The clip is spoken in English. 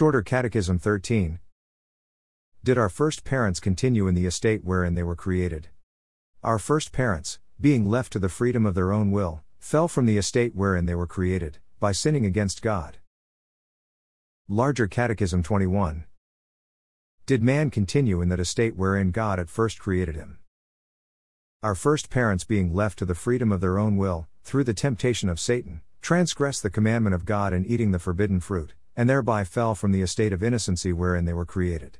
Shorter Catechism 13. Did our first parents continue in the estate wherein they were created? Our first parents, being left to the freedom of their own will, fell from the estate wherein they were created, by sinning against God. Larger Catechism 21. Did man continue in that estate wherein God at first created him? Our first parents, being left to the freedom of their own will, through the temptation of Satan, transgressed the commandment of God in eating the forbidden fruit, and thereby fell from the estate of innocency wherein they were created.